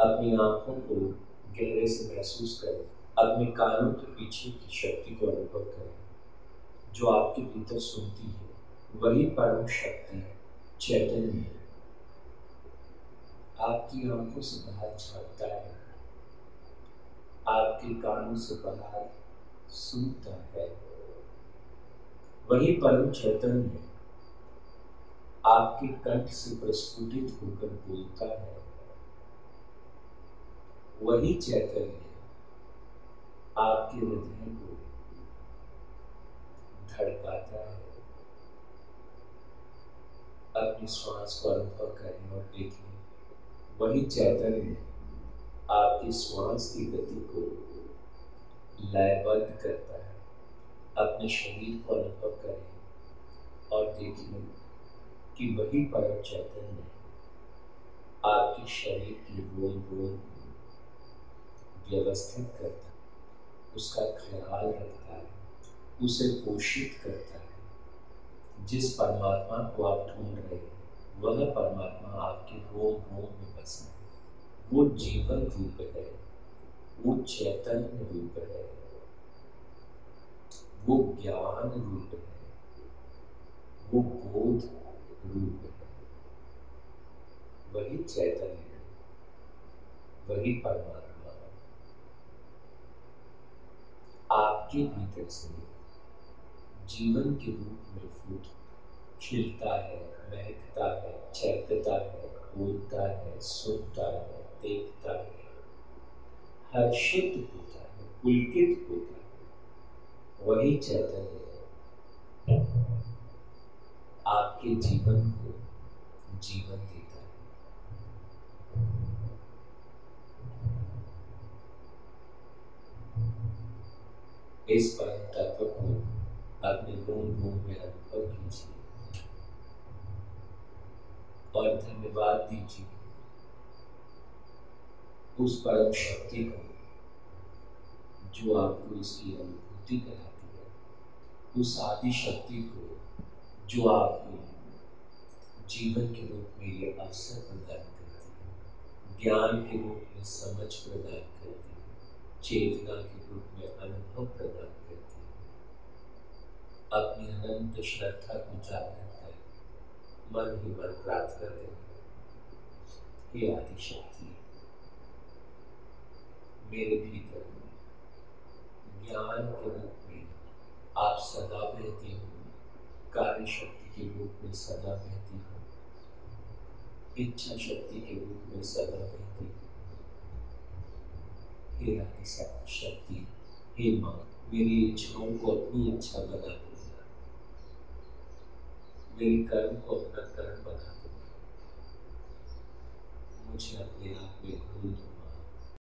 अपनी आँखों को गहरे से महसूस करें। अपने कानों के पीछे की शक्ति को अनुभव करें। जो आपके भीतर सुनती है, वही परम शक्ति चैतन्य है। आपकी आँखों से बाहर झाँकता है। आपके कानों से बाहर सुनता है। वही परम चैतन्य आपके कंठ से प्रस्फुटित होकर बोलता है। वही चैतन्य आपके हृदय को धड़काता है। अपनी श्वास को अनुभव करें और देखें, वही चैतन्य आपकी श्वास की गति को लयबद्ध करता है। अपने शरीर को अनुभव करें और देखें कि वही परम चैतन्य आपके शरीर की रोम रोम व्यवस्थित करता है, उसका ख्याल रखता है, उसे पोषित करता है। जिस परमात्मा को आप ढूंढ रहे हैं, वह परमात्मा आपके रोम रोम में बसा है। वो जीवन रूप है, वो चैतन्य रूप है, वो ज्ञान रूप है, वो बोध रूप है। वही चैतन्य है, वही परमात्मा आपके भीतर से जीवन के रूप में फूट खिलता है महकता है चैतता है, बोलता है, सुनता है, देखता है। हर्षित होता है, पुलकित होता है। वही चैतन्य आपके जीवन को जीवन देता है। इस पर तत्व को अपने रोम रोम में अनुभव कीजिए। और धन्यवाद दीजिए। उस परम शक्ति को जो आपको इसकी अनुभूति कराती है, उस आदि शक्ति को जो आपको जीवन के रूप में ये अवसर प्रदान करती है, ज्ञान के रूप में समझ प्रदान करती है, चेतना के रूप में अनुभव प्रदान करती है अनंत श्रद्धा को जागृत मन ही मन प्रार्थना करें। हे आदि शक्ति मेरे भीतर ज्ञान के रूप में आप सदा बहती हो। कार्य शक्ति के रूप में सदा बहती हो। इच्छा शक्ति के रूप में सदा बहती हो। हे आदि शक्ति, हे माँ, मेरी इच्छाओं को अपनी इच्छा बना दो। मेरे कर्म को